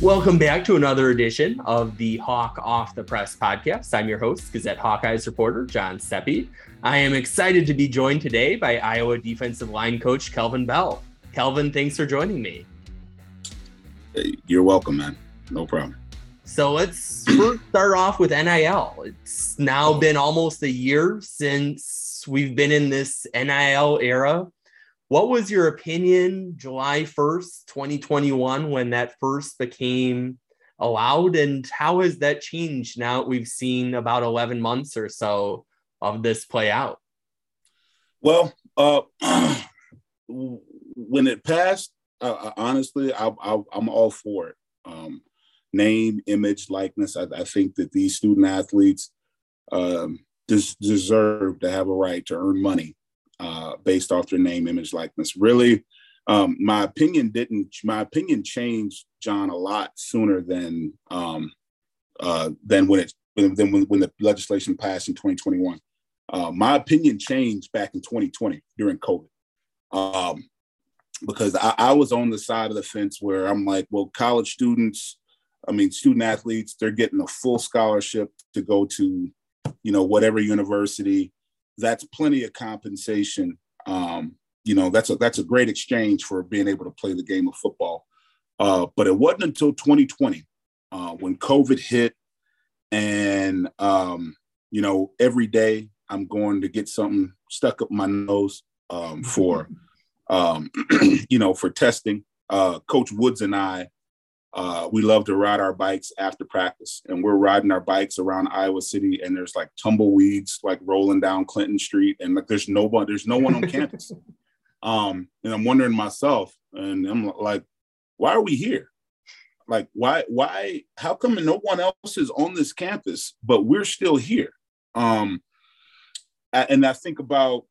Welcome back to another edition of the Hawk Off the Press podcast. I'm your host, Gazette Hawkeyes reporter John Steppe. I am excited to be joined today by Iowa defensive line coach Kelvin Bell. Kelvin, thanks for joining me. Hey, you're welcome, man. No problem. So let's first start off with NIL. It's now been almost a year since we've been in this NIL era. What was your opinion July 1st, 2021, when that first became allowed? And how has that changed now we've seen about 11 months or so of this play out? Well, uh, when it passed, uh, honestly, I, am all for it. Um, name, image, likeness. I, I, think that these student athletes um, des- deserve to have a right to earn money uh, based off their name, image, likeness. Really, um, my opinion didn't. My opinion changed, John, a lot sooner than um, uh, than when it than when, when the legislation passed in 2021. Uh, my opinion changed back in 2020 during COVID. Um, because I, I, was on the side of the fence where I'm like, well, college students, I mean, student athletes, they're getting a full scholarship to go to, you know, whatever university that's plenty of compensation. Um, you know, that's a that's a great exchange for being able to play the game of football. Uh, but it wasn't until 2020 uh, when COVID hit, and um, you know, every day I'm going to get something stuck up my nose um, for, um, you know, for testing. Uh, Coach Woods and I uh, we love to ride our bikes after practice, and we're riding our bikes around Iowa City, and there's like tumbleweeds like rolling down Clinton Street, and like there's no one, there's no one on campus. Um, and I'm wondering myself, and I'm like, why are we here? Like, why, why, how come no one else is on this campus, but we're still here? Um, and I think about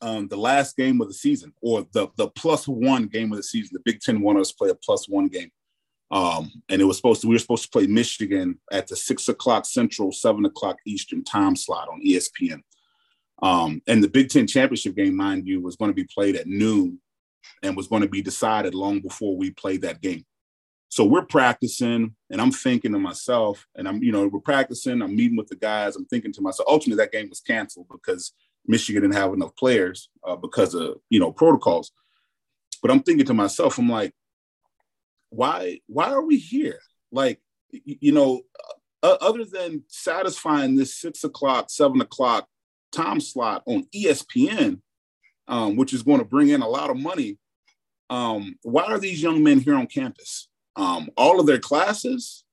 um, the last game of the season, or the the plus one game of the season. The Big Ten wanted us to play a plus one game. Um, and it was supposed to, we were supposed to play Michigan at the six o'clock central, seven o'clock Eastern time slot on ESPN. Um, and the Big Ten championship game, mind you, was going to be played at noon and was going to be decided long before we played that game. So we're practicing, and I'm thinking to myself, and I'm, you know, we're practicing, I'm meeting with the guys, I'm thinking to myself, ultimately that game was canceled because Michigan didn't have enough players uh, because of, you know, protocols. But I'm thinking to myself, I'm like, why why are we here? Like, you know, uh, other than satisfying this six o'clock, seven o'clock time slot on ESPN, um, which is going to bring in a lot of money. Um, why are these young men here on campus? Um, all of their classes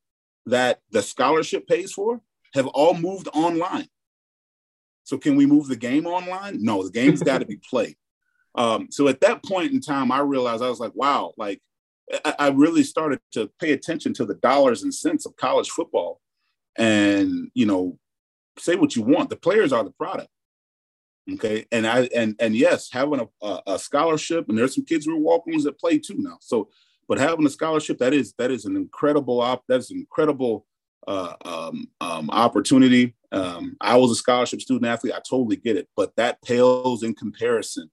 that the scholarship pays for have all moved online. So can we move the game online? No, the game's got to be played. Um, so at that point in time, I realized I was like, wow, like I really started to pay attention to the dollars and cents of college football. And, you know, say what you want, the players are the product. Okay. And I, and, and yes, having a, a scholarship, and there's some kids who are walk-ons that play too now. So, but having a scholarship, that is, that is an incredible op, that's an incredible uh, um, um, opportunity. Um, I was a scholarship student athlete. I totally get it, but that pales in comparison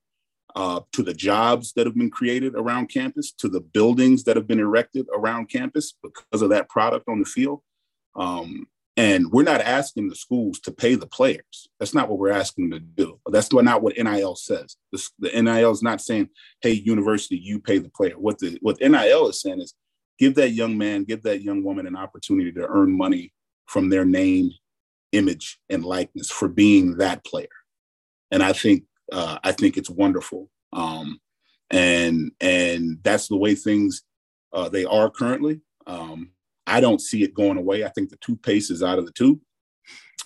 uh, to the jobs that have been created around campus, to the buildings that have been erected around campus because of that product on the field. Um, and we're not asking the schools to pay the players. That's not what we're asking them to do. That's not what NIL says. The, the NIL is not saying, "Hey, university, you pay the player." What the what NIL is saying is, give that young man, give that young woman an opportunity to earn money from their name, image, and likeness for being that player. And I think uh, I think it's wonderful. Um, and and that's the way things uh, they are currently. Um, I don't see it going away. I think the toothpaste is out of the tube.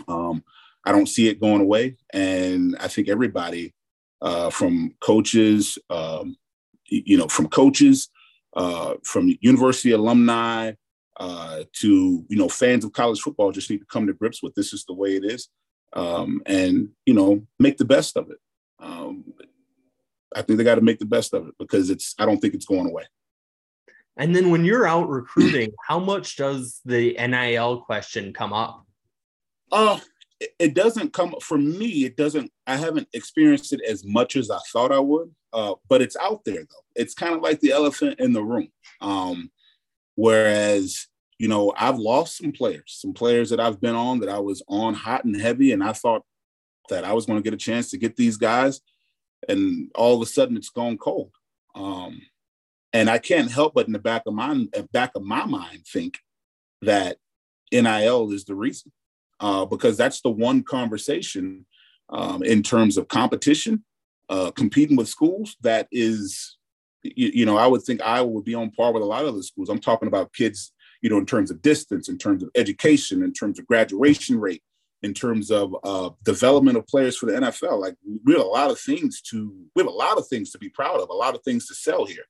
Um, I don't see it going away, and I think everybody, uh, from coaches, um, you know, from coaches, uh, from university alumni, uh, to you know fans of college football, just need to come to grips with this is the way it is, um, and you know make the best of it um, I think they got to make the best of it because it's. I don't think it's going away. And then when you're out recruiting, how much does the NIL question come up? Uh, it doesn't come for me. It doesn't. I haven't experienced it as much as I thought I would. Uh, but it's out there though. It's kind of like the elephant in the room. Um, Whereas, you know, I've lost some players, some players that I've been on that I was on hot and heavy, and I thought that I was going to get a chance to get these guys, and all of a sudden it's gone cold. Um, and I can't help but in the back of my back of my mind think that NIL is the reason, uh, because that's the one conversation um, in terms of competition, uh, competing with schools that is, you, you, know, I would think Iowa would be on par with a lot of the schools. I'm talking about kids, you know, in terms of distance, in terms of education, in terms of graduation rate, in terms of uh, development of players for the NFL. Like we have a lot of things to we have a lot of things to be proud of, a lot of things to sell here.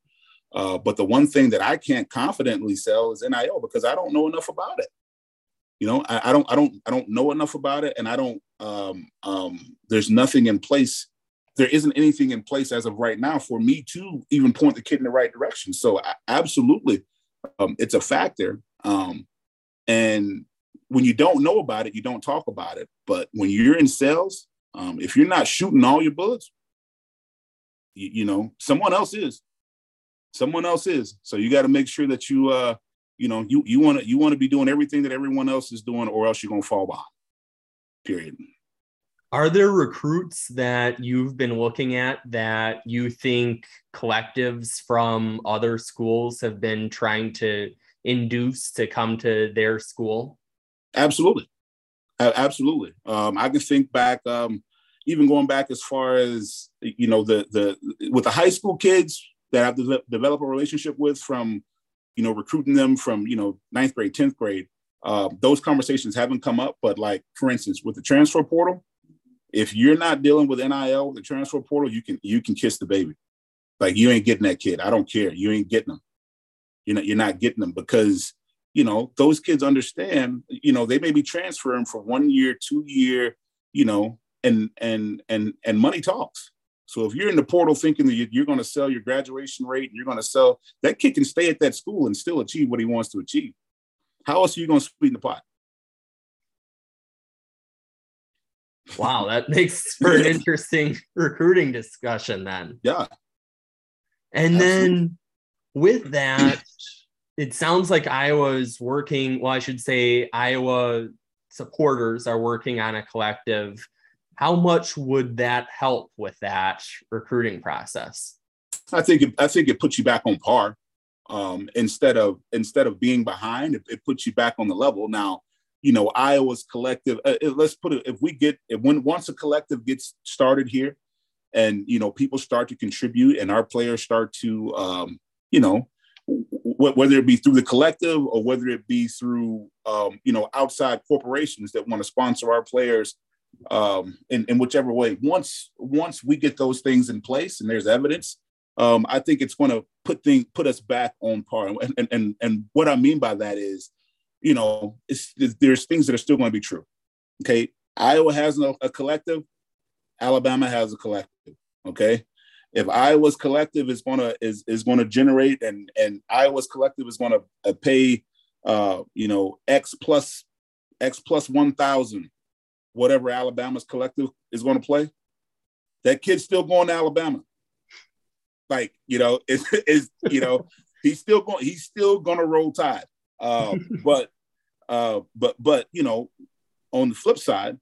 Uh, but the one thing that I can't confidently sell is NIL because I don't know enough about it. You know, I, I don't, I don't, I don't know enough about it, and I don't. Um, um, there's nothing in place. There isn't anything in place as of right now for me to even point the kid in the right direction. So, I, absolutely, um, it's a factor. Um, and when you don't know about it, you don't talk about it. But when you're in sales, um, if you're not shooting all your bullets, you, you know someone else is someone else is. So you got to make sure that you, uh, you know, you you want to you want to be doing everything that everyone else is doing, or else you're gonna fall behind. Period. Are there recruits that you've been looking at that you think collectives from other schools have been trying to induce to come to their school? Absolutely, absolutely. Um, I can think back, um, even going back as far as you know the the with the high school kids that I've de- developed a relationship with from, you know, recruiting them from, you know, ninth grade, 10th grade. Uh, those conversations haven't come up. But like, for instance, with the transfer portal, if you're not dealing with NIL, the transfer portal, you can you can kiss the baby. Like you ain't getting that kid. I don't care. You ain't getting them. You know, you're not getting them because you know those kids understand. You know, they may be transferring for one year, two year. You know, and and and and money talks. So if you're in the portal thinking that you're going to sell your graduation rate and you're going to sell, that kid can stay at that school and still achieve what he wants to achieve. How else are you going to sweeten the pot? Wow, that makes for an interesting recruiting discussion then. Yeah. And Absolutely. then with that, it sounds like Iowa's working, well, I should say Iowa supporters are working on a collective how much would that help with that recruiting process? I think it, I think it puts you back on par. Um, instead of instead of being behind, it, it, puts you back on the level. Now, you know, Iowa's collective. Uh, let's put it. If we get if when once a collective gets started here, and you know, people start to contribute, and our players start to, um, you know, whether it be through the collective or whether it be through, um, you know, outside corporations that want to sponsor our players um, in, in whichever way. Once once we get those things in place and there's evidence, um, I think it's going to put thing put us back on par. And, and and and what I mean by that is, you know, it's, there's things that are still going to be true. Okay, Iowa has a collective, Alabama has a collective. Okay, if Iowa's collective is going to is is going to generate and and Iowa's collective is going to uh, pay, uh, you know, X plus X plus one thousand whatever Alabama's collective is going to play, that kid's still going to Alabama. Like, you know, is is you know, he's still going, he's still gonna roll tide. Uh, but uh, but but you know, on the flip side,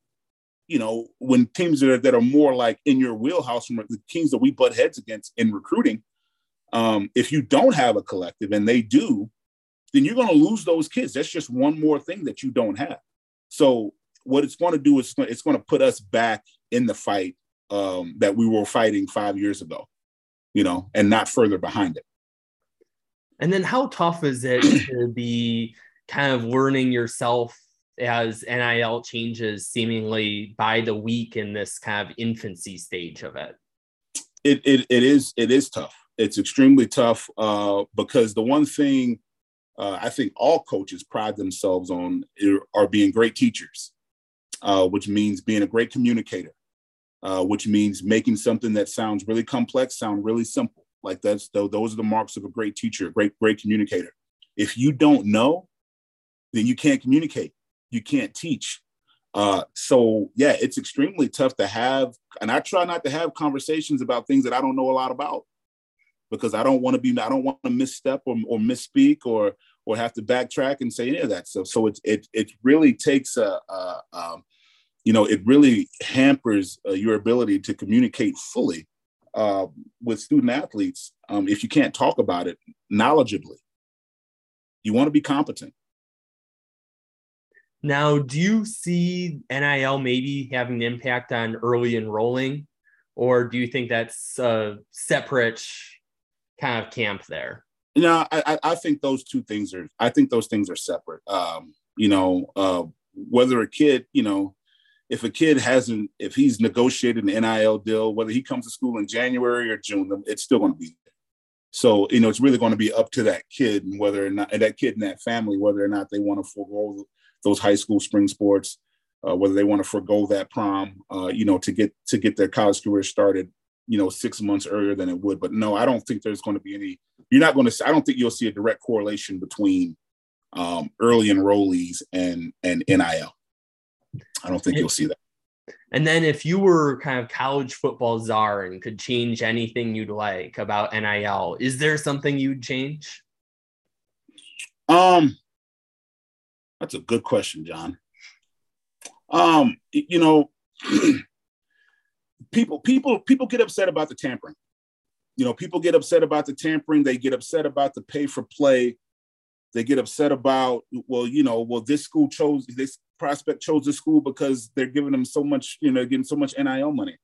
you know, when teams that are that are more like in your wheelhouse from the teams that we butt heads against in recruiting, um, if you don't have a collective and they do, then you're going to lose those kids. That's just one more thing that you don't have. So what it's going to do is it's going to put us back in the fight um, that we were fighting five years ago, you know, and not further behind it. And then how tough is it to be kind of learning yourself as NIL changes seemingly by the week in this kind of infancy stage of it? It, it, it is it is tough. It's extremely tough uh, because the one thing uh, I think all coaches pride themselves on are being great teachers uh, which means being a great communicator, uh, which means making something that sounds really complex sound really simple. Like that's those are the marks of a great teacher, a great great communicator. If you don't know, then you can't communicate. You can't teach. Uh, so yeah, it's extremely tough to have, and I try not to have conversations about things that I don't know a lot about, because I don't want to be, I don't want to misstep or, or misspeak or or have to backtrack and say any of that stuff. So it it it really takes a, a um, you know it really hampers uh, your ability to communicate fully uh, with student athletes um, if you can't talk about it knowledgeably. You want to be competent. Now, do you see NIL maybe having an impact on early enrolling, or do you think that's a separate kind of camp there? You know, I, I think those two things are. I think those things are separate. Um, you know, uh, whether a kid, you know, if a kid hasn't, if he's negotiated an NIL deal, whether he comes to school in January or June, it's still going to be there. So, you know, it's really going to be up to that kid and whether or not, and that kid and that family, whether or not they want to forego those high school spring sports, uh, whether they want to forego that prom, uh, you know, to get to get their college career started, you know, six months earlier than it would. But no, I don't think there's going to be any. You're not going to. I don't think you'll see a direct correlation between um, early enrollees and and NIL. I don't think you'll see that. And then if you were kind of college football czar and could change anything you'd like about NIL, is there something you'd change? Um, that's a good question, John. Um, you know, people people people get upset about the tampering. You know, people get upset about the tampering. They get upset about the pay for play. They get upset about, well, you know, well, this school chose this prospect chose this school because they're giving them so much, you know, getting so much NIL money.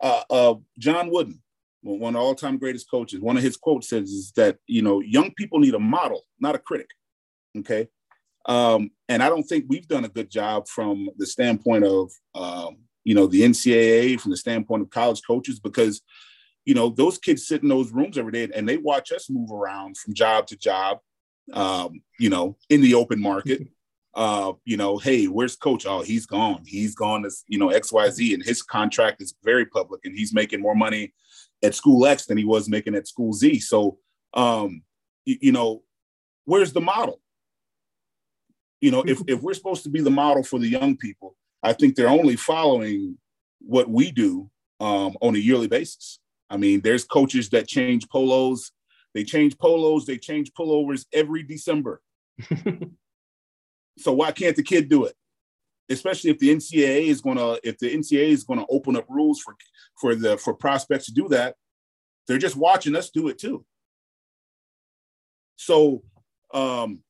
Uh, uh, John Wooden, one of all-time greatest coaches, one of his quotes says is that you know young people need a model, not a critic. Okay, um, and I don't think we've done a good job from the standpoint of, um, you know, the NCAA, from the standpoint of college coaches, because, you know, those kids sit in those rooms every day and they watch us move around from job to job, um, you know, in the open market. Uh, you know, hey, where's coach? Oh, he's gone. He's gone to, you know, XYZ, and his contract is very public and he's making more money at school X than he was making at school Z. So, um, you, you know, where's the model? You know, if, if we're supposed to be the model for the young people, I think they're only following what we do um, on a yearly basis. I mean, there's coaches that change polos. They change polos, they change pullovers every December. so why can't the kid do it? Especially if the NCAA is gonna, if the NCAA is gonna open up rules for for the for prospects to do that, they're just watching us do it too. So um,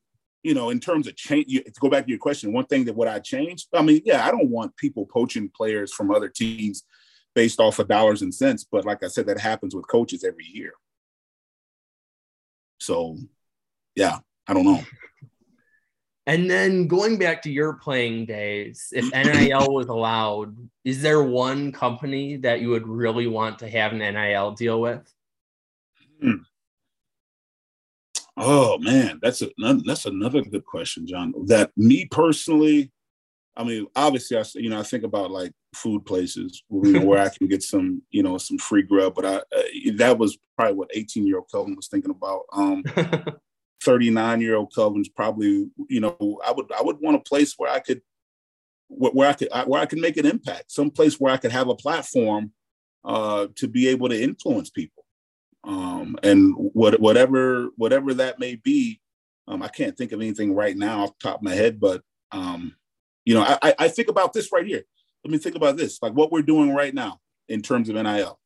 you know, in terms of change, you, to go back to your question, one thing that would I change? I mean, yeah, I don't want people poaching players from other teams based off of dollars and cents, but like I said, that happens with coaches every year. So, yeah, I don't know. And then going back to your playing days, if NIL was allowed, is there one company that you would really want to have an NIL deal with? Hmm. Oh man, that's a that's another good question, John. That me personally, I mean, obviously, I you know I think about like food places you know, where I can get some you know some free grub, but I uh, that was probably what 18 year old Kelvin was thinking about. Um, 39 year old Kelvin's probably you know I would I would want a place where I could where I could where I could make an impact, some place where I could have a platform uh, to be able to influence people um, and what, whatever whatever that may be, um, I can't think of anything right now off the top of my head, but um, you know, I, I think about this right here. Let me think about this, like what we're doing right now in terms of NIL.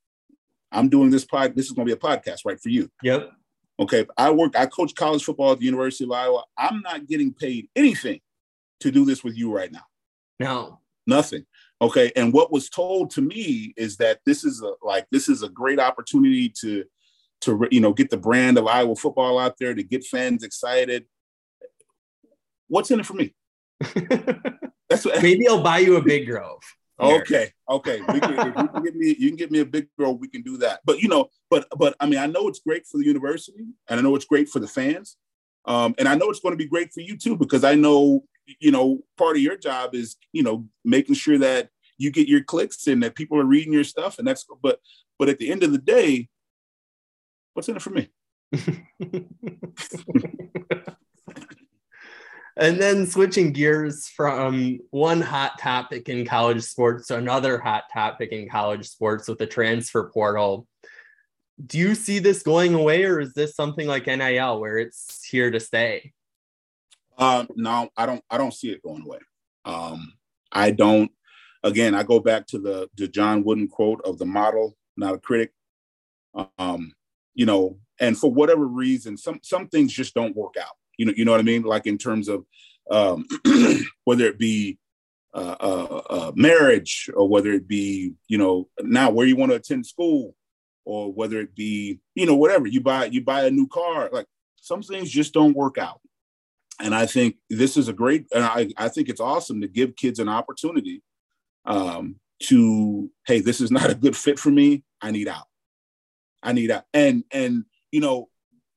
I'm doing this pod. This is going to be a podcast, right, for you. Yep. Okay. I work. I coach college football at the University of Iowa. I'm not getting paid anything to do this with you right now. No. Nothing. Okay. And what was told to me is that this is a like this is a great opportunity to to you know get the brand of Iowa football out there to get fans excited. What's in it for me? That's what, maybe I'll buy you a big grove. Okay, okay. We can, you can get me, you can get me a big grove. We can do that. But you know, but but I mean, I know it's great for the university, and I know it's great for the fans, um, and I know it's going to be great for you too because I know you know part of your job is you know making sure that you get your clicks and that people are reading your stuff, and that's but but at the end of the day, what's in it for me? and then switching gears from one hot topic in college sports to another hot topic in college sports with the transfer portal. Do you see this going away, or is this something like NIL where it's here to stay? Um, no, I don't. I don't see it going away. Um, I don't. Again, I go back to the the John Wooden quote of the model, not a critic. Um, you know, and for whatever reason, some some things just don't work out. You know, you know what I mean? Like in terms of um, whether it be uh, uh, uh, marriage or whether it be you know now where you want to attend school or whether it be you know whatever you buy you buy a new car like some things just don't work out and i think this is a great and i, I think it's awesome to give kids an opportunity um, to hey this is not a good fit for me i need out i need out and and you know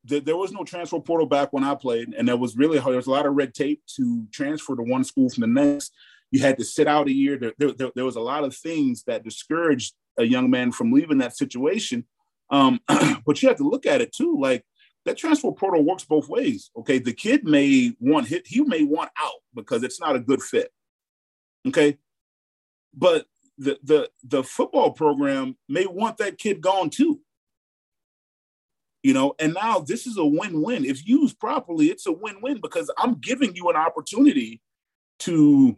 th- there was no transfer portal back when i played and there was really there was a lot of red tape to transfer to one school from the next you had to sit out a year. There, there, there, there was a lot of things that discouraged a young man from leaving that situation. Um, but you have to look at it too. Like that transfer portal works both ways. Okay, the kid may want hit, he may want out because it's not a good fit. Okay, but the the the football program may want that kid gone too. You know, and now this is a win-win. If used properly, it's a win-win because I'm giving you an opportunity to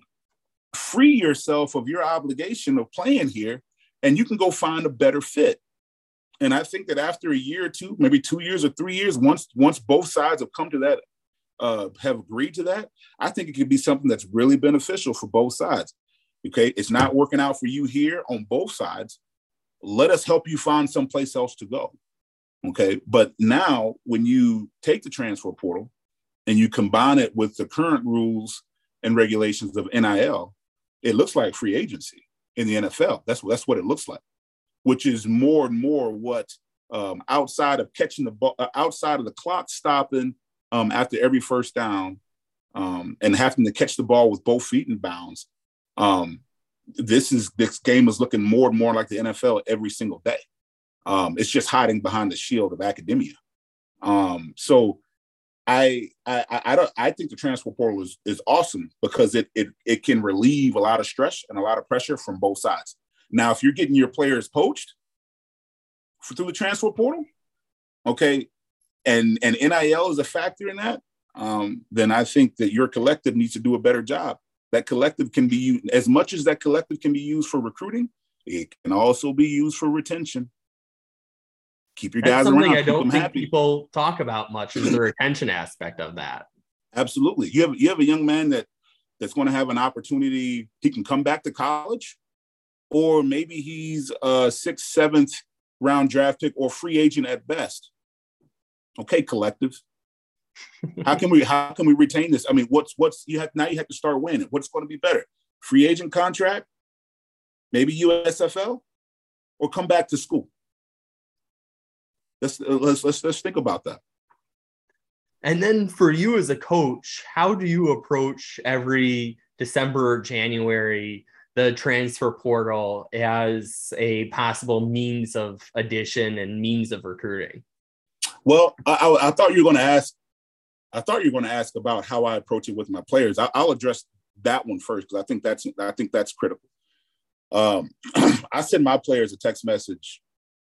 free yourself of your obligation of playing here and you can go find a better fit. And i think that after a year or two maybe two years or three years once once both sides have come to that uh, have agreed to that i think it could be something that's really beneficial for both sides. Okay? It's not working out for you here on both sides. Let us help you find someplace else to go okay but now when you take the transfer portal and you combine it with the current rules and regulations of nil it looks like free agency in the NFL. That's that's what it looks like, which is more and more what um, outside of catching the ball, uh, outside of the clock stopping um, after every first down, um, and having to catch the ball with both feet in bounds. Um, this is this game is looking more and more like the NFL every single day. Um, it's just hiding behind the shield of academia. Um, so I I I don't I think the transfer portal is is awesome because it it it can relieve a lot of stress and a lot of pressure from both sides. Now, if you're getting your players poached for, through the transfer portal, okay, and and NIL is a factor in that, um, then I think that your collective needs to do a better job. That collective can be used as much as that collective can be used for recruiting. It can also be used for retention keep your That's guys something around. I don't think happy. people talk about much is the retention aspect of that. Absolutely. You have you have a young man that that's going to have an opportunity. He can come back to college, or maybe he's a sixth, seventh round draft pick or free agent at best. Okay, collective. how can we how can we retain this? I mean, what's what's you have now you have to start winning. What's going to be better? Free agent contract, maybe USFL, or come back to school. Let's let's let's let's think about that. And then for you as a coach, how do you approach every December or January the transfer portal as a possible means of addition and means of recruiting? Well, I, I, I thought you were going to ask. I thought you were going to ask about how I approach it with my players. I, will address that one first because I think that's I think that's critical. Um, I send my players a text message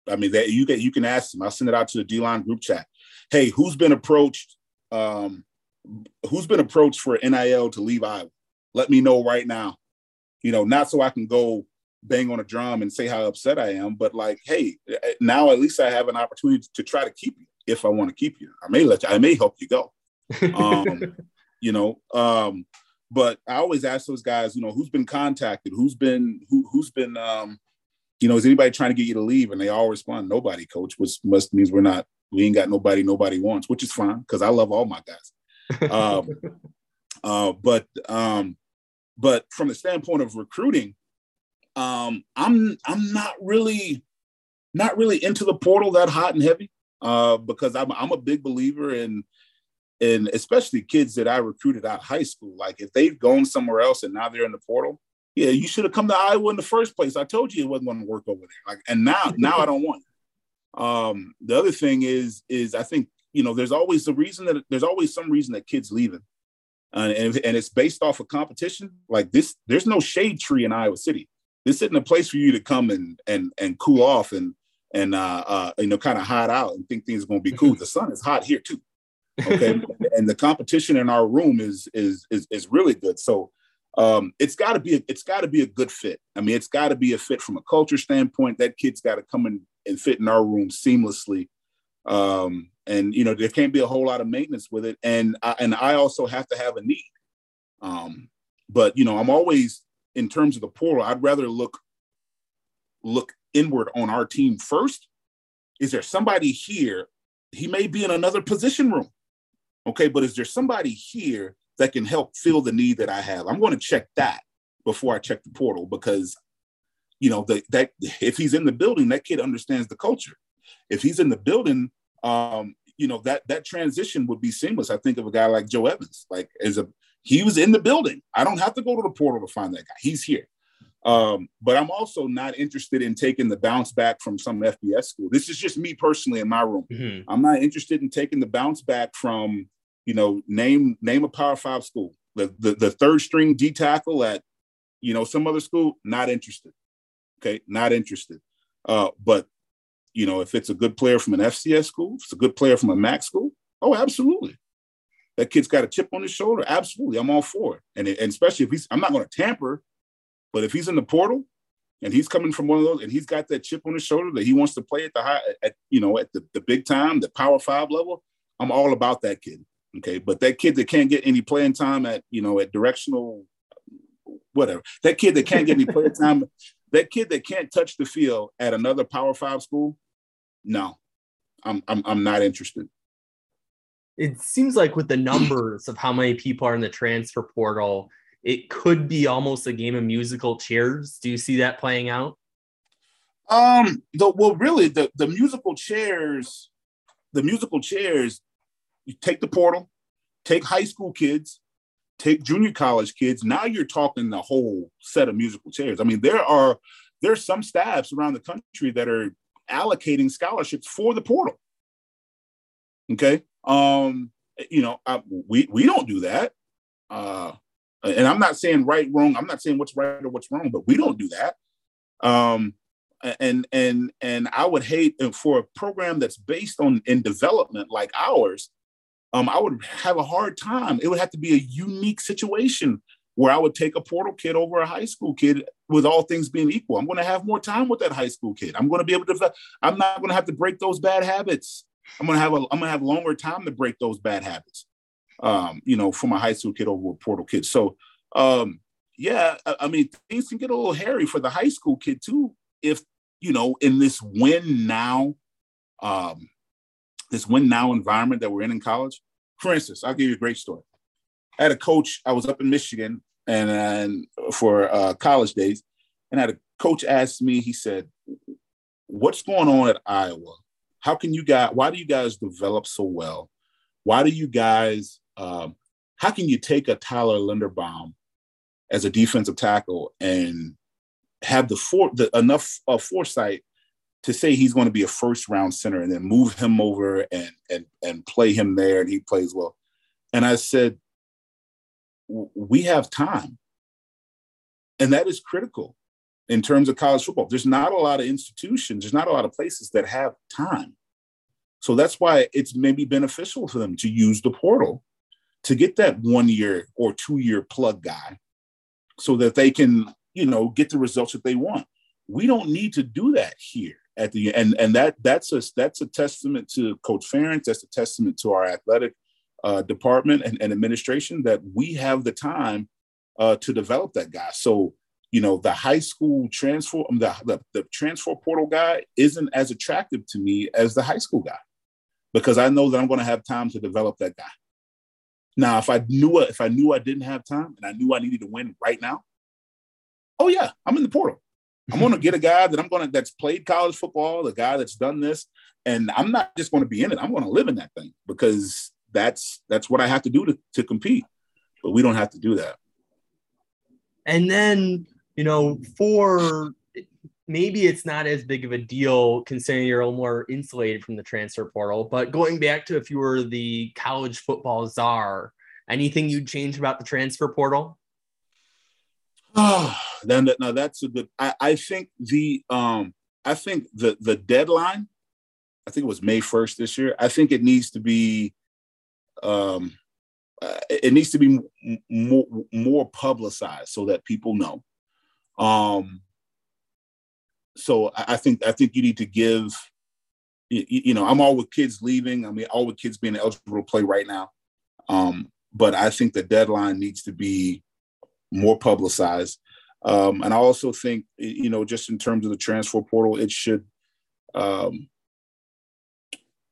I mean, that you get you can ask them. I'll send it out to the D line group chat. Hey, who's been approached? Um, who's been approached for NIL to leave Iowa? Let me know right now. You know, not so I can go bang on a drum and say how upset I am, but like, hey, now at least I have an opportunity to try to keep you if I want to keep you. I may let you, I may help you go. Um, you know, um, but I always ask those guys, you know, who's been contacted, who's been who who's been um, you know, is anybody trying to get you to leave? And they all respond, nobody, coach, which must means we're not, we ain't got nobody, nobody wants, which is fine because I love all my guys. Um, uh, but um, but from the standpoint of recruiting, um, I'm I'm not really not really into the portal that hot and heavy uh, because I'm I'm a big believer in in especially kids that I recruited out of high school. Like if they've gone somewhere else and now they're in the portal, yeah, you should have come to Iowa in the first place. I told you it wasn't going to work over there. Like, and now, now I don't want you. Um, the other thing is, is I think you know, there's always the reason that there's always some reason that kids leaving, uh, and and it's based off of competition. Like this, there's no shade tree in Iowa City. This isn't a place for you to come and and and cool off and and uh, uh you know kind of hide out and think things are going to be cool. the sun is hot here too. Okay, and the competition in our room is is is, is really good. So um, it's got to be a, it's got to be a good fit. I mean, it's got to be a fit from a culture standpoint. That kid's got to come in and fit in our room seamlessly. Um, and you know, there can't be a whole lot of maintenance with it. And I, and I also have to have a need. Um, but you know, I'm always in terms of the portal. I'd rather look look inward on our team first. Is there somebody here? He may be in another position room. Okay, but is there somebody here that can help fill the need that I have? I'm going to check that before I check the portal because you know the, that if he's in the building, that kid understands the culture. If he's in the building, um, you know that that transition would be seamless. I think of a guy like Joe Evans, like as a he was in the building. I don't have to go to the portal to find that guy. He's here. Um, but I'm also not interested in taking the bounce back from some FBS school. This is just me personally in my room. Mm-hmm. I'm not interested in taking the bounce back from, you know, name name a Power Five school. The the, the third string D tackle at, you know, some other school. Not interested. Okay, not interested. Uh, but you know, if it's a good player from an FCS school, if it's a good player from a MAC school, oh, absolutely. That kid's got a chip on his shoulder. Absolutely, I'm all for it. And, and especially if he's, I'm not going to tamper but if he's in the portal and he's coming from one of those and he's got that chip on his shoulder that he wants to play at the high, at, you know, at the, the big time, the power five level, I'm all about that kid. Okay. But that kid that can't get any playing time at, you know, at directional, whatever, that kid that can't get any playing time, that kid that can't touch the field at another power five school, no, I'm, I'm, I'm not interested. It seems like with the numbers of how many people are in the transfer portal, it could be almost a game of musical chairs. Do you see that playing out? Um, the, well, really, the, the musical chairs, the musical chairs, you take the portal, take high school kids, take junior college kids. Now you're talking the whole set of musical chairs. I mean, there are there's some staffs around the country that are allocating scholarships for the portal. Okay. Um, you know, I, we we don't do that. Uh, and I'm not saying right, wrong. I'm not saying what's right or what's wrong, but we don't do that. Um, and and and I would hate for a program that's based on in development like ours. Um, I would have a hard time. It would have to be a unique situation where I would take a portal kid over a high school kid with all things being equal. I'm going to have more time with that high school kid. I'm going to be able to. I'm not going to have to break those bad habits. I'm going to have a. I'm going to have longer time to break those bad habits um, you know, from a high school kid over a portal kid. So, um, yeah, I, I mean, things can get a little hairy for the high school kid too. If you know, in this win now, um, this win now environment that we're in in college. For instance, I'll give you a great story. I had a coach. I was up in Michigan and, and for uh, college days, and I had a coach ask me. He said, "What's going on at Iowa? How can you guys? Why do you guys develop so well? Why do you guys um, how can you take a Tyler Linderbaum as a defensive tackle and have the, for, the enough uh, foresight to say he's going to be a first round center and then move him over and and and play him there and he plays well. And I said, we have time, and that is critical in terms of college football. There's not a lot of institutions, there's not a lot of places that have time. So that's why it's maybe beneficial for them to use the portal to get that one year or two year plug guy so that they can, you know, get the results that they want. We don't need to do that here at the and and that that's a that's a testament to Coach Ferentz. That's a testament to our athletic uh, department and, and, administration that we have the time uh, to develop that guy. So you know the high school transfer um, the, the the transfer portal guy isn't as attractive to me as the high school guy because I know that I'm going to have time to develop that guy. Now, if I knew if I knew I didn't have time and I knew I needed to win right now, oh yeah, I'm in the portal. I'm going to get a guy that I'm going to that's played college football, the guy that's done this, and I'm not just going to be in it. I'm going to live in that thing because that's that's what I have to do to to compete. But we don't have to do that. And then you know, for maybe it's not as big of a deal considering you're a little more insulated from the transfer portal. But going back to if you were the college football czar, anything you'd change about the transfer portal? Oh, then no, that's a good. I, I think the um, I think the the deadline. I think it was May first this year. I think it needs to be. Um, uh, it needs to be m- more more publicized so that people know. Um, so I, I think I think you need to give. You, you, know, I'm all with kids leaving. I mean, all with kids being eligible to play right now. Um, but I think the deadline needs to be more publicized. Um, and I also think, you know, just in terms of the transfer portal, it should. Um,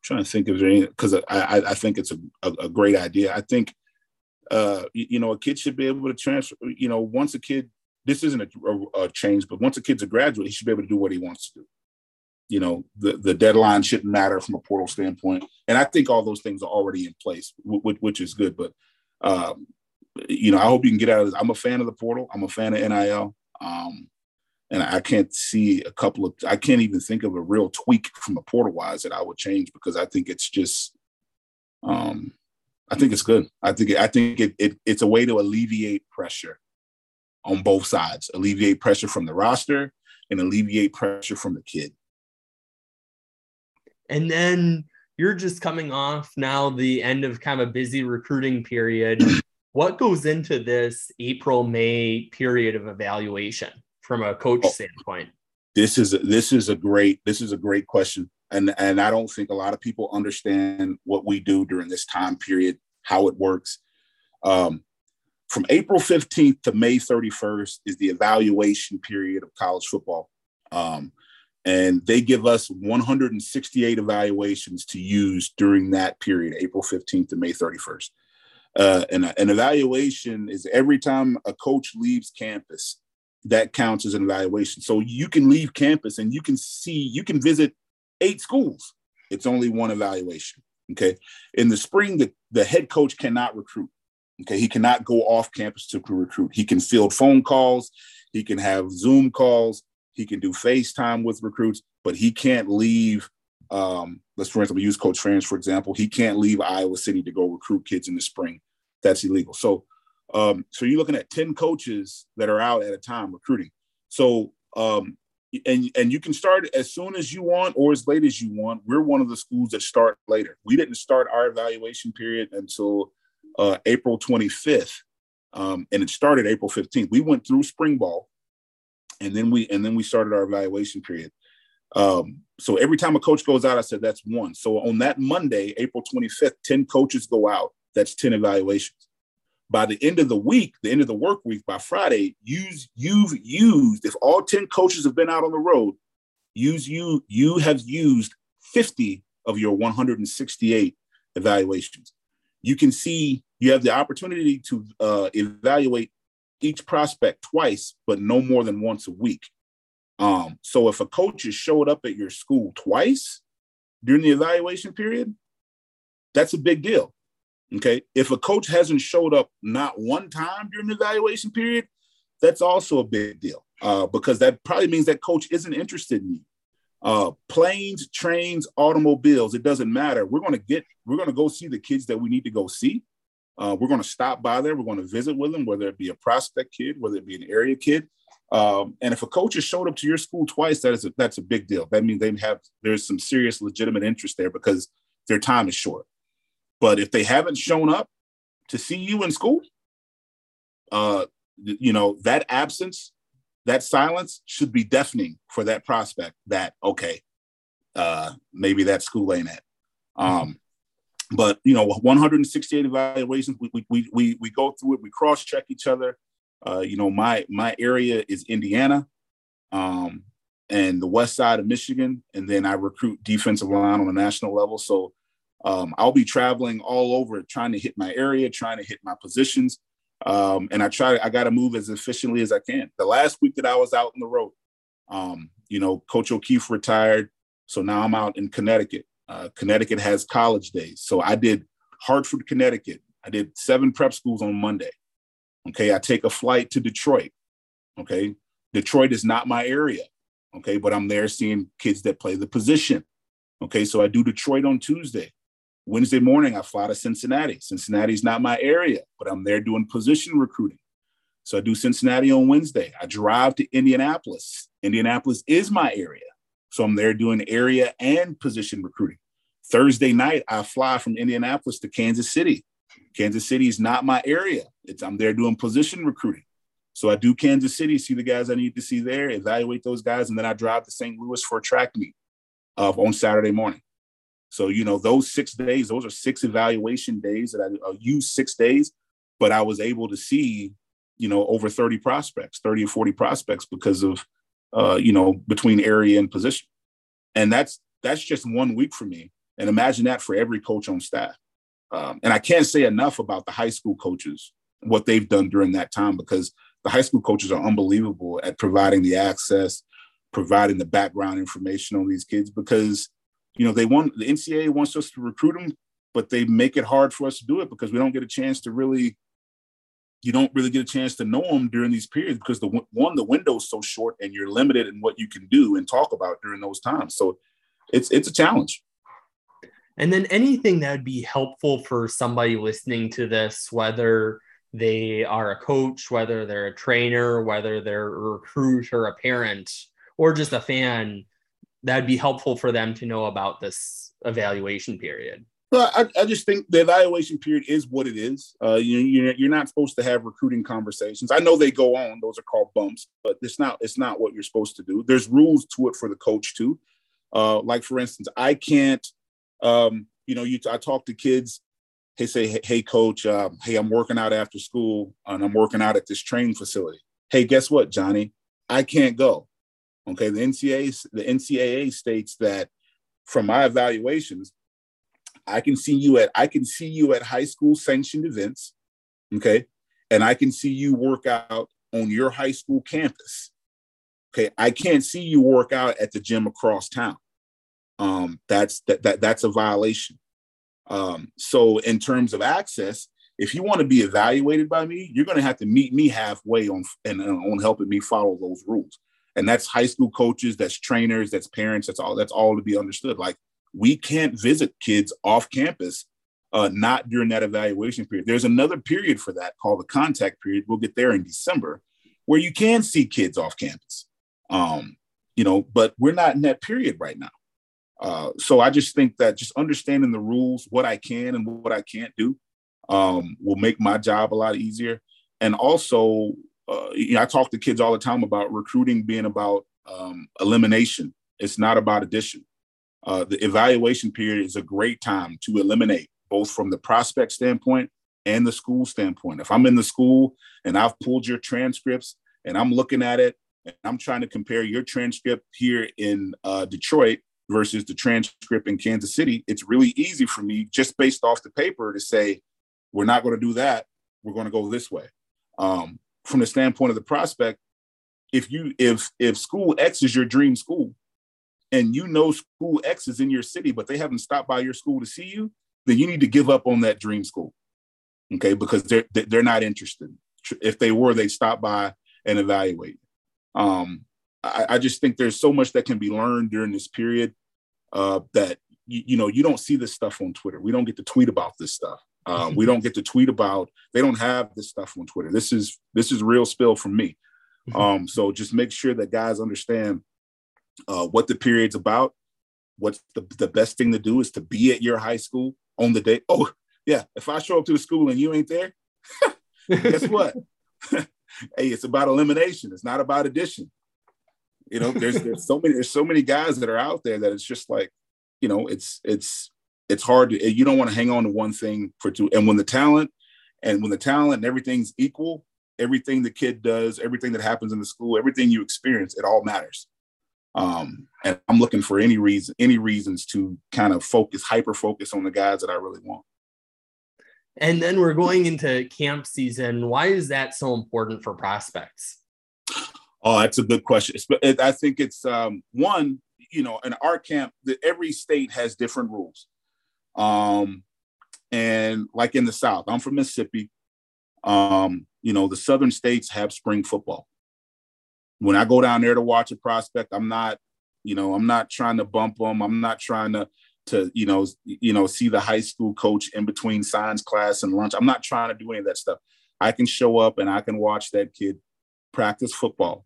trying to think of any because I, I think it's a, a, a, great idea. I think uh, you, know a kid should be able to transfer. You know, once a kid, this isn't a, a, change, but once a kid's a graduate, he should be able to do what he wants to do. You know, the the deadline shouldn't matter from a portal standpoint, and I think all those things are already in place, which, which is good. But um, you know, I hope you can get out of this. I'm a fan of the portal. I'm a fan of NIL. Um, and I can't see a couple of I can't even think of a real tweak from a portal wise that I would change because I think it's just um I think it's good. I think it, I think it, it it's a way to alleviate pressure on both sides, alleviate pressure from the roster and alleviate pressure from the kid. And then you're just coming off now the end of kind of a busy recruiting period. What goes into this April May period of evaluation? from a coach oh, standpoint? This is this is a great this is a great question, and and I don't think a lot of people understand what we do during this time period, how it works. Um, from April 15th to May 31st is the evaluation period of college football. Um, and they give us 168 evaluations to use during that period, April 15th to May 31st. Uh, and an evaluation is every time a coach leaves campus, that counts as an evaluation. So you can leave campus and you can see, you can visit eight schools. It's only one evaluation. Okay. In the spring, the, the head coach cannot recruit. Okay. He cannot go off campus to recruit. He can field phone calls, he can have Zoom calls, he can do FaceTime with recruits, but he can't leave. Um, let's for instance use Coach Ferentz, for example. He can't leave Iowa City to go recruit kids in the spring. That's illegal. So um, so you're looking at 10 coaches that are out at a time recruiting. So um, and and you can start as soon as you want or as late as you want. We're one of the schools that start later. We didn't start our evaluation period until uh, April 25th, um, and it started April 15th. We went through spring ball, and then we and then we started our evaluation period. Um, so every time a coach goes out, I said that's one. So on that Monday, April 25th, 10 coaches go out. That's 10 evaluations by the end of the week, the end of the work week, by Friday, use you've used, if all 10 coaches have been out on the road, use you, you have used 50 of your 168 evaluations. You can see you have the opportunity to uh, evaluate each prospect twice, but no more than once a week. Um, so if a coach has showed up at your school twice during the evaluation period, that's a big deal. Okay. If a coach hasn't showed up not one time during the evaluation period, that's also a big deal uh, because that probably means that coach isn't interested in you. Uh, planes, trains, automobiles, it doesn't matter. We're going to get, we're going to go see the kids that we need to go see. Uh, we're going to stop by there. We're going to visit with them, whether it be a prospect kid, whether it be an area kid. Um, and if a coach has showed up to your school twice, that is a, that's a big deal. That means they have there's some serious legitimate interest there because their time is short. But if they haven't shown up to see you in school, uh, you know, that absence, that silence should be deafening for that prospect that, okay, uh, maybe that school ain't it. Um, but you know, 168 evaluations, we, we, we, we go through it, we cross check each other. Uh, you know, my, my area is Indiana. Um, and the west side of Michigan, and then I recruit defensive line on a national level. So um, I'll be traveling all over trying to hit my area, trying to hit my positions. Um, and I try, I got to move as efficiently as I can. The last week that I was out on the road, um, you know, Coach O'Keefe retired. So now I'm out in Connecticut. Uh, Connecticut has college days. So I did Hartford, Connecticut. I did seven prep schools on Monday. Okay. I take a flight to Detroit. Okay. Detroit is not my area. Okay. But I'm there seeing kids that play the position. Okay. So I do Detroit on Tuesday. Wednesday morning, I fly to Cincinnati. Cincinnati's not my area, but I'm there doing position recruiting. So I do Cincinnati on Wednesday. I drive to Indianapolis. Indianapolis is my area. So I'm there doing area and position recruiting. Thursday night, I fly from Indianapolis to Kansas City. Kansas City is not my area. It's I'm there doing position recruiting. So I do Kansas City, see the guys I need to see there, evaluate those guys, and then I drive to St. Louis for a track meet uh, on Saturday morning. So you know those six days, those are six evaluation days that I, I use six days, but I was able to see, you know, over 30 prospects, 30 or 40 prospects because of, uh, you know, between area and position, and that's that's just one week for me. And imagine that for every coach on staff. Um, and I can't say enough about the high school coaches, what they've done during that time, because the high school coaches are unbelievable at providing the access, providing the background information on these kids, because you know they want the NCAA wants us to recruit them, but they make it hard for us to do it because we don't get a chance to really. You don't really get a chance to know them during these periods because the one the window is so short and you're limited in what you can do and talk about during those times. So it's it's a challenge. And then anything that would be helpful for somebody listening to this, whether they are a coach, whether they're a trainer, whether they're a recruit or a parent, or just a fan, that'd be helpful for them to know about this evaluation period. Well, I, I just think the evaluation period is what it is. Uh, you, you're, you're not supposed to have recruiting conversations. I know they go on; those are called bumps, but it's not. It's not what you're supposed to do. There's rules to it for the coach too. Uh, like for instance, I can't um, you know, you I talk to kids. They say, "Hey, coach, uh, hey, I'm working out after school, and I'm working out at this training facility. Hey, guess what, Johnny? I can't go. Okay, the NCAA the NCAA states that from my evaluations, I can see you at I can see you at high school sanctioned events. Okay, and I can see you work out on your high school campus. Okay, I can't see you work out at the gym across town um, that's that, that that's a violation. Um, so in terms of access, if you want to be evaluated by me, you're going to have to meet me halfway on and on helping me follow those rules. And that's high school coaches, that's trainers, that's parents, that's all. That's all to be understood. Like we can't visit kids off campus, uh, not during that evaluation period. There's another period for that called the contact period. We'll get there in December, where you can see kids off campus. Um, you know, but we're not in that period right now. Uh, so I just think that just understanding the rules, what I can and what I can't do, um, will make my job a lot easier. And also, uh, you know, I talk to kids all the time about recruiting being about um, elimination. It's not about addition. Uh, the evaluation period is a great time to eliminate, both from the prospect standpoint and the school standpoint. If I'm in the school and I've pulled your transcripts and I'm looking at it and I'm trying to compare your transcript here in uh, Detroit versus the transcript in Kansas City, it's really easy for me just based off the paper to say, we're not going to do that. We're going to go this way. Um, from the standpoint of the prospect, if you if if school X is your dream school, and you know school X is in your city, but they haven't stopped by your school to see you, then you need to give up on that dream school. Okay, because they're they're not interested. If they were, they'd stop by and evaluate. Um, I, I, just think there's so much that can be learned during this period uh, that you, you, know you don't see this stuff on Twitter. We don't get to tweet about this stuff. Uh, we don't get to tweet about. They don't have this stuff on Twitter. This is this is real spill from me. Mm-hmm. Um, so just make sure that guys understand uh, what the period's about. What's the, the best thing to do is to be at your high school on the day. Oh yeah, if I show up to the school and you ain't there, guess what? hey, it's about elimination. It's not about addition. You know, there's there's so many there's so many guys that are out there that it's just like, you know, it's it's it's hard to you don't want to hang on to one thing for two. And when the talent and when the talent and everything's equal, everything the kid does, everything that happens in the school, everything you experience, it all matters. Um, and I'm looking for any reason, any reasons to kind of focus, hyper focus on the guys that I really want. And then we're going into camp season. Why is that so important for prospects? Oh, that's a good question. I think it's um, one, you know, in our camp, the, every state has different rules. Um, and like in the South, I'm from Mississippi. Um, you know, the Southern states have spring football. When I go down there to watch a prospect, I'm not, you know, I'm not trying to bump them. I'm not trying to, to you know, you know, see the high school coach in between science class and lunch. I'm not trying to do any of that stuff. I can show up and I can watch that kid practice football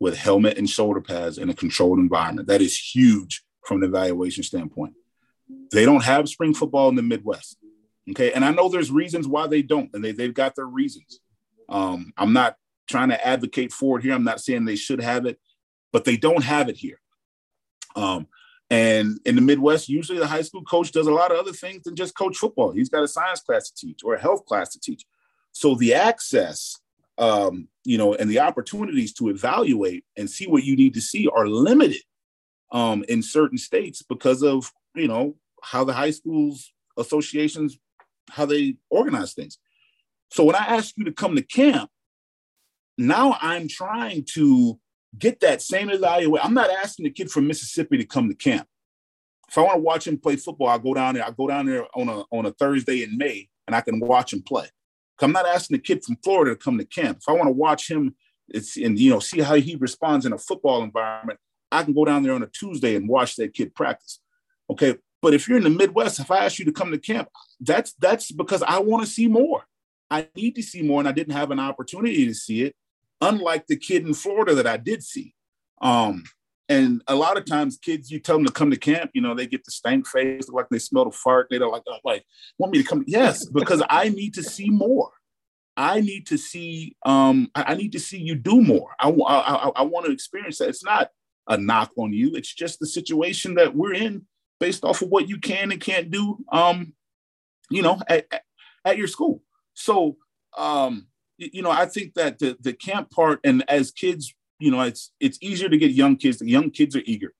with helmet and shoulder pads in a controlled environment. That is huge from an evaluation standpoint. They don't have spring football in the Midwest. Okay. And I know there's reasons why they don't, and they, they've got their reasons. Um, I'm not trying to advocate for it here. I'm not saying they should have it, but they don't have it here. Um, and in the Midwest, usually the high school coach does a lot of other things than just coach football. He's got a science class to teach or a health class to teach. So the access, um, you know, and the opportunities to evaluate and see what you need to see are limited um, in certain states because of you know how the high schools associations how they organize things. So when I ask you to come to camp, now I'm trying to get that same evaluation. I'm not asking the kid from Mississippi to come to camp. If I want to watch him play football, I go down there. I go down there on a on a Thursday in May, and I can watch him play. I'm not asking the kid from Florida to come to camp. If I want to watch him, it's and you know see how he responds in a football environment, I can go down there on a Tuesday and watch that kid practice. Okay, but if you're in the Midwest, if I ask you to come to camp, that's that's because I want to see more. I need to see more, and I didn't have an opportunity to see it unlike the kid in Florida that I did see. Um, and a lot of times, kids, you tell them to come to camp, you know, they get the stank face, like they smell the fart. They don't like, oh, like, want me to come? Yes, because I need to see more. I need to see, um, I, I need to see you do more. I, I, I want to experience that. It's not a knock on you. It's just the situation that we're in based off of what you can and can't do, um, you know, at, at your school. So, um, you know, I think that the the camp part, and as kids, you know, it's it's easier to get young kids. Young kids are eager,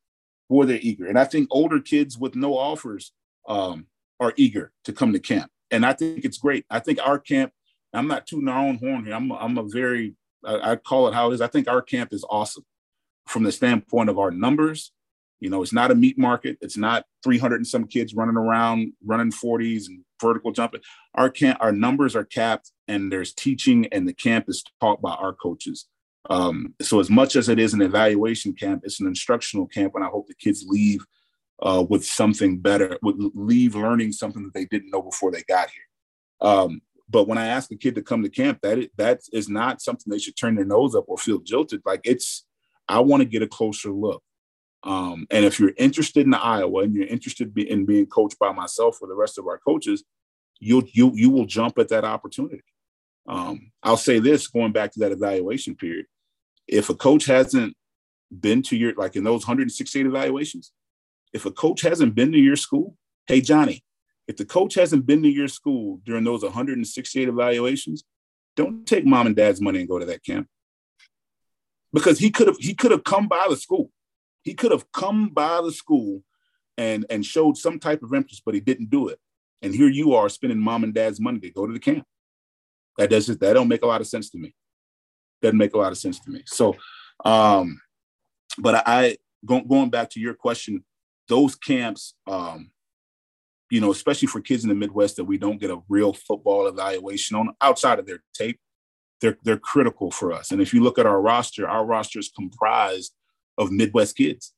boy, they're eager, and I think older kids with no offers um, are eager to come to camp, and I think it's great. I think our camp. I'm not tooting our own horn here. I'm I'm a very I, I call it how it is. I think our camp is awesome from the standpoint of our numbers. You know, it's not a meat market. It's not 300 and some kids running around running 40s and vertical jumping. Our camp, our numbers are capped, and there's teaching, and the camp is taught by our coaches. Um, so as much as it is an evaluation camp, it's an instructional camp, and I hope the kids leave uh, with something better, would leave learning something that they didn't know before they got here. Um, but when I ask a kid to come to camp, that it, that is not something they should turn their nose up or feel jilted. Like it's, I want to get a closer look. Um, and if you're interested in Iowa and you're interested in being coached by myself or the rest of our coaches, you'll you you will jump at that opportunity. Um, I'll say this, going back to that evaluation period, if a coach hasn't been to your like in those 168 evaluations, if a coach hasn't been to your school, hey Johnny, if the coach hasn't been to your school during those 168 evaluations, don't take mom and dad's money and go to that camp because he could have he could have come by the school he could have come by the school and and showed some type of interest, but he didn't do it. And here you are spending mom and dad's money to go to the camp. That doesn't that don't make a lot of sense to me. Doesn't make a lot of sense to me. So, um, but I going going back to your question, those camps, um, you know, especially for kids in the Midwest that we don't get a real football evaluation on outside of their tape, they're they're critical for us. And if you look at our roster, our roster is comprised of Midwest kids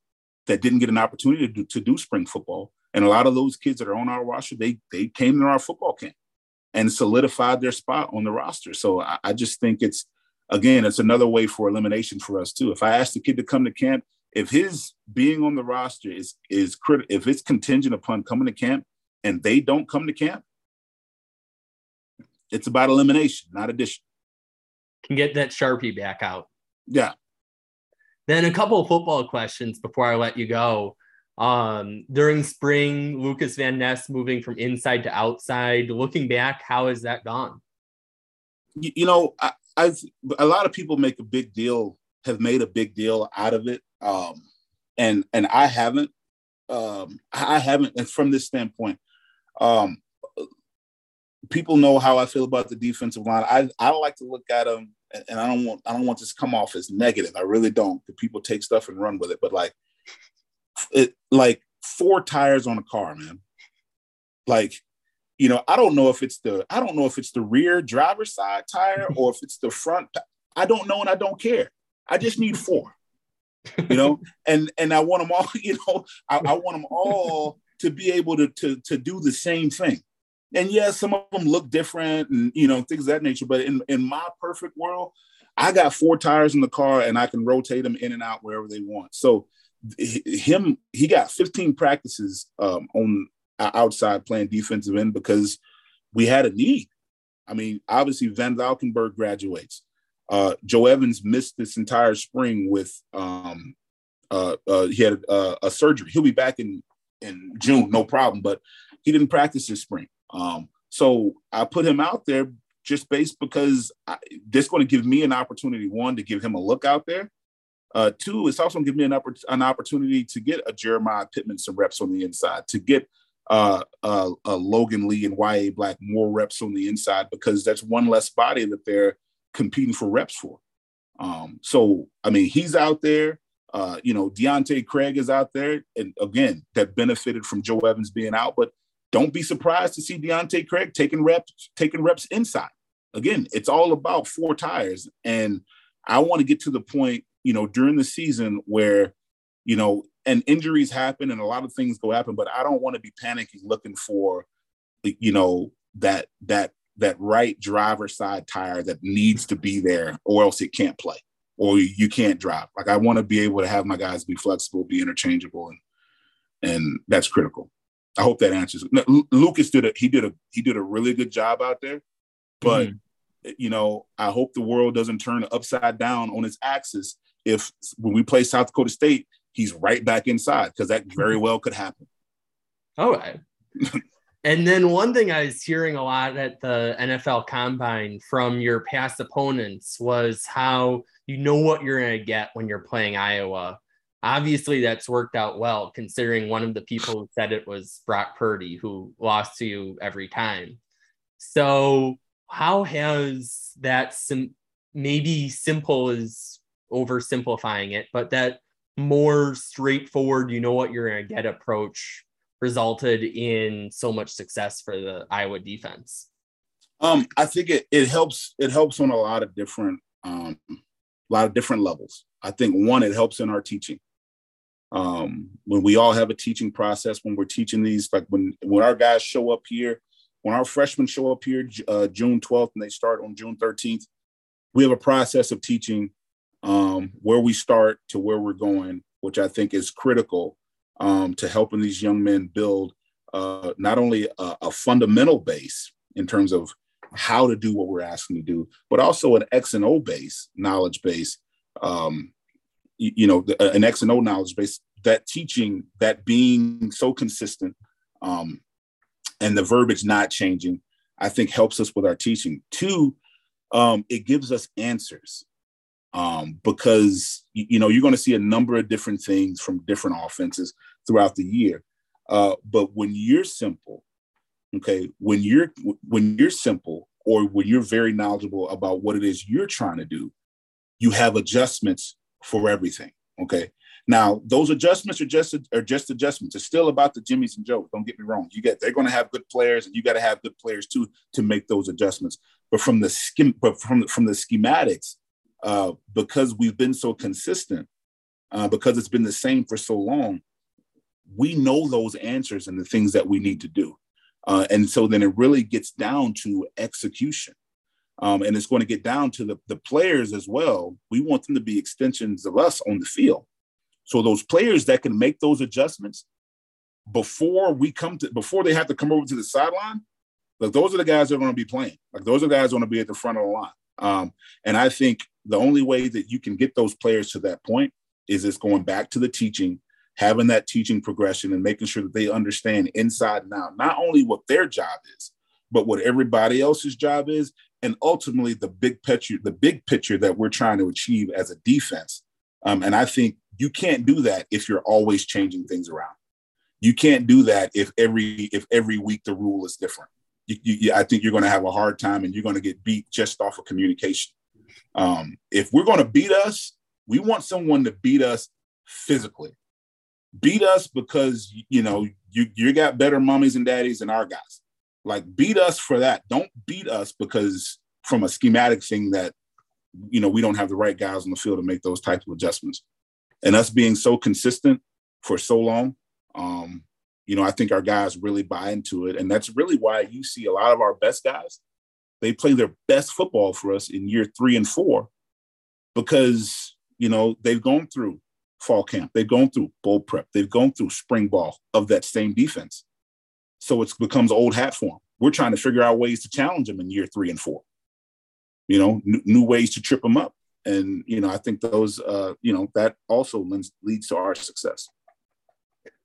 that didn't get an opportunity to do, to do spring football. And a lot of those kids that are on our roster, they they came to our football camp and solidified their spot on the roster. So I, I just think it's again, it's another way for elimination for us too. If I ask the kid to come to camp, if his being on the roster is is critical, if it's contingent upon coming to camp and they don't come to camp, it's about elimination, not addition. Can get that sharpie back out. Yeah, then a couple of football questions before I let you go. Um, during spring, Lucas Van Ness moving from inside to outside. Looking back, how has that gone? You, you know, I, I've a lot of people make a big deal, have made a big deal out of it, um, and and I haven't. Um, I haven't, and from this standpoint, um, people know how I feel about the defensive line. I I like to look at them and I don't want I don't want this to come off as negative. I really don't. The people take stuff and run with it, but like it like four tires on a car, man. Like, you know, I don't know if it's the I don't know if it's the rear driver's side tire or if it's the front. I don't know and I don't care. I just need four. You know, and and I want them all, you know, I, I want them all to be able to to to do the same thing and yes, some of them look different and you know things of that nature. But in in my perfect world, I got four tires in the car and I can rotate them in and out wherever they want. So him, he got 15 practices um, on outside playing defensive end because we had a need. I mean, obviously Van Valkenburg graduates. Uh, Joe Evans missed this entire spring with um, uh, uh, he had uh, a surgery. He'll be back in in June, no problem. But he didn't practice this spring. Um, so I put him out there just based because I, this going to give me an opportunity. One to give him a look out there. Uh, two, it's also give me an, oppor- an opportunity to get a Jeremiah Pittman some reps on the inside, to get uh, uh, Logan Lee and Yahya Black more reps on the inside because that's one less body that they're competing for reps for. Um, so, I mean, he's out there. Uh, you know, Deontae Craig is out there. And again, that benefited from Joe Evans being out. But don't be surprised to see Deontae Craig taking reps, taking reps inside. Again, it's all about four tires. And I want to get to the point, you know, during the season where, you know, and injuries happen and a lot of things go happen, but I don't want to be panicking looking for, you know, that that that right driver side tire that needs to be there or else it can't play or you can't drive. Like I want to be able to have my guys be flexible, be interchangeable, and and that's critical. I hope that answers. Lucas did a he did a he did a really good job out there, but mm-hmm. you know I hope the world doesn't turn upside down on its axis if when we play South Dakota State he's right back inside because that very well could happen. All right. and then one thing I was hearing a lot at the NFL Combine from your past opponents was how you know what you're going to get when you're playing Iowa. Obviously, that's worked out well, considering one of the people who said it was Brock Purdy, who lost to you every time. So, how has that sim- maybe simple is oversimplifying it, but that more straightforward, you know what you're going to get approach resulted in so much success for the Iowa defense? Um, I think it, it helps. It helps on a lot of different, um, a lot of different levels. I think one, it helps in our teaching. Um, when we all have a teaching process, when we're teaching these, like when when our guys show up here, when our freshmen show up here uh, June 12th and they start on June 13th, we have a process of teaching um, where we start to where we're going, which I think is critical um, to helping these young men build uh, not only a, a, fundamental base in terms of how to do what we're asking to do, but also an X and O base, knowledge base. Um, you, you, know, the, an X and O knowledge base. That teaching, that being so consistent, um, and the verbiage not changing, I think helps us with our teaching. Two, um, it gives us answers um, because you know you're going to see a number of different things from different offenses throughout the year. Uh, but when you're simple, okay, when you're when you're simple or when you're very knowledgeable about what it is you're trying to do, you have adjustments for everything. Okay. Now those adjustments are just are just adjustments. It's still about the Jimmys and Joes. Don't get me wrong. You get they're going to have good players, and you got to have good players too to make those adjustments. But from the skim, but from from the schematics, uh, because we've been so consistent, uh, because it's been the same for so long, we know those answers and the things that we need to do. Uh, and so then it really gets down to execution. Um, and it's going to get down to the, the players as well. We want them to be extensions of us on the field. So those players that can make those adjustments before we come to before they have to come over to the sideline, like those are the guys that are going to be playing. Like those are the guys going to be at the front of the line. Um, and I think the only way that you can get those players to that point is it's going back to the teaching, having that teaching progression and making sure that they understand inside and out, not only what their job is, but what everybody else's job is, and ultimately the big picture, the big picture that we're trying to achieve as a defense. Um, and I think you can't do that if you're always changing things around. You can't do that if every if every week the rule is different. You, you, I think you're going to have a hard time, and you're going to get beat just off of communication. Um, if we're going to beat us, we want someone to beat us physically. Beat us because you know you you got better mummies and daddies than our guys. Like beat us for that. Don't beat us because from a schematic thing that you know we don't have the right guys on the field to make those types of adjustments. And us being so consistent for so long, um, you know, I think our guys really buy into it, and that's really why you see a lot of our best guys they play their best football for us in year three and four because, you know, they've gone through fall camp, they've gone through bowl prep, they've gone through spring ball of that same defense. So it becomes old hat for them. we're trying to figure out ways to challenge them in year three and four. You know, n- new ways to trip them up, and you know, I think those, uh, you know, that also leads leads to our success.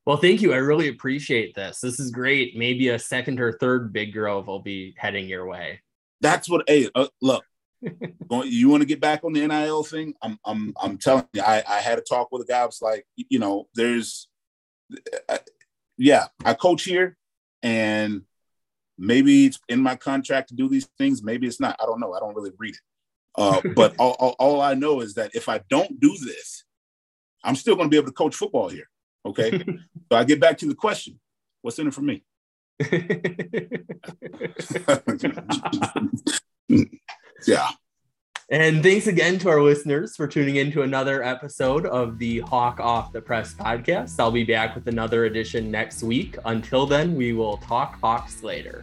Well, thank you. I really appreciate this. This is great. Maybe a second or third Big Grove will be heading your way. That's what. Hey, uh, look, you want to get back on the NIL thing? I'm, I'm, I'm telling you. I, I had a talk with a guy. I was like, you know, there's, uh, yeah, I coach here, and maybe it's in my contract to do these things. Maybe it's not. I don't know. I don't really read it. Uh, but all, all, all I know is that if I don't do this, I'm still going to be able to coach football here. Okay. so I get back to the question what's in it for me? yeah. And thanks again to our listeners for tuning in to another episode of the Hawk Off the Press podcast. I'll be back with another edition next week. Until then, we will talk Hawks later.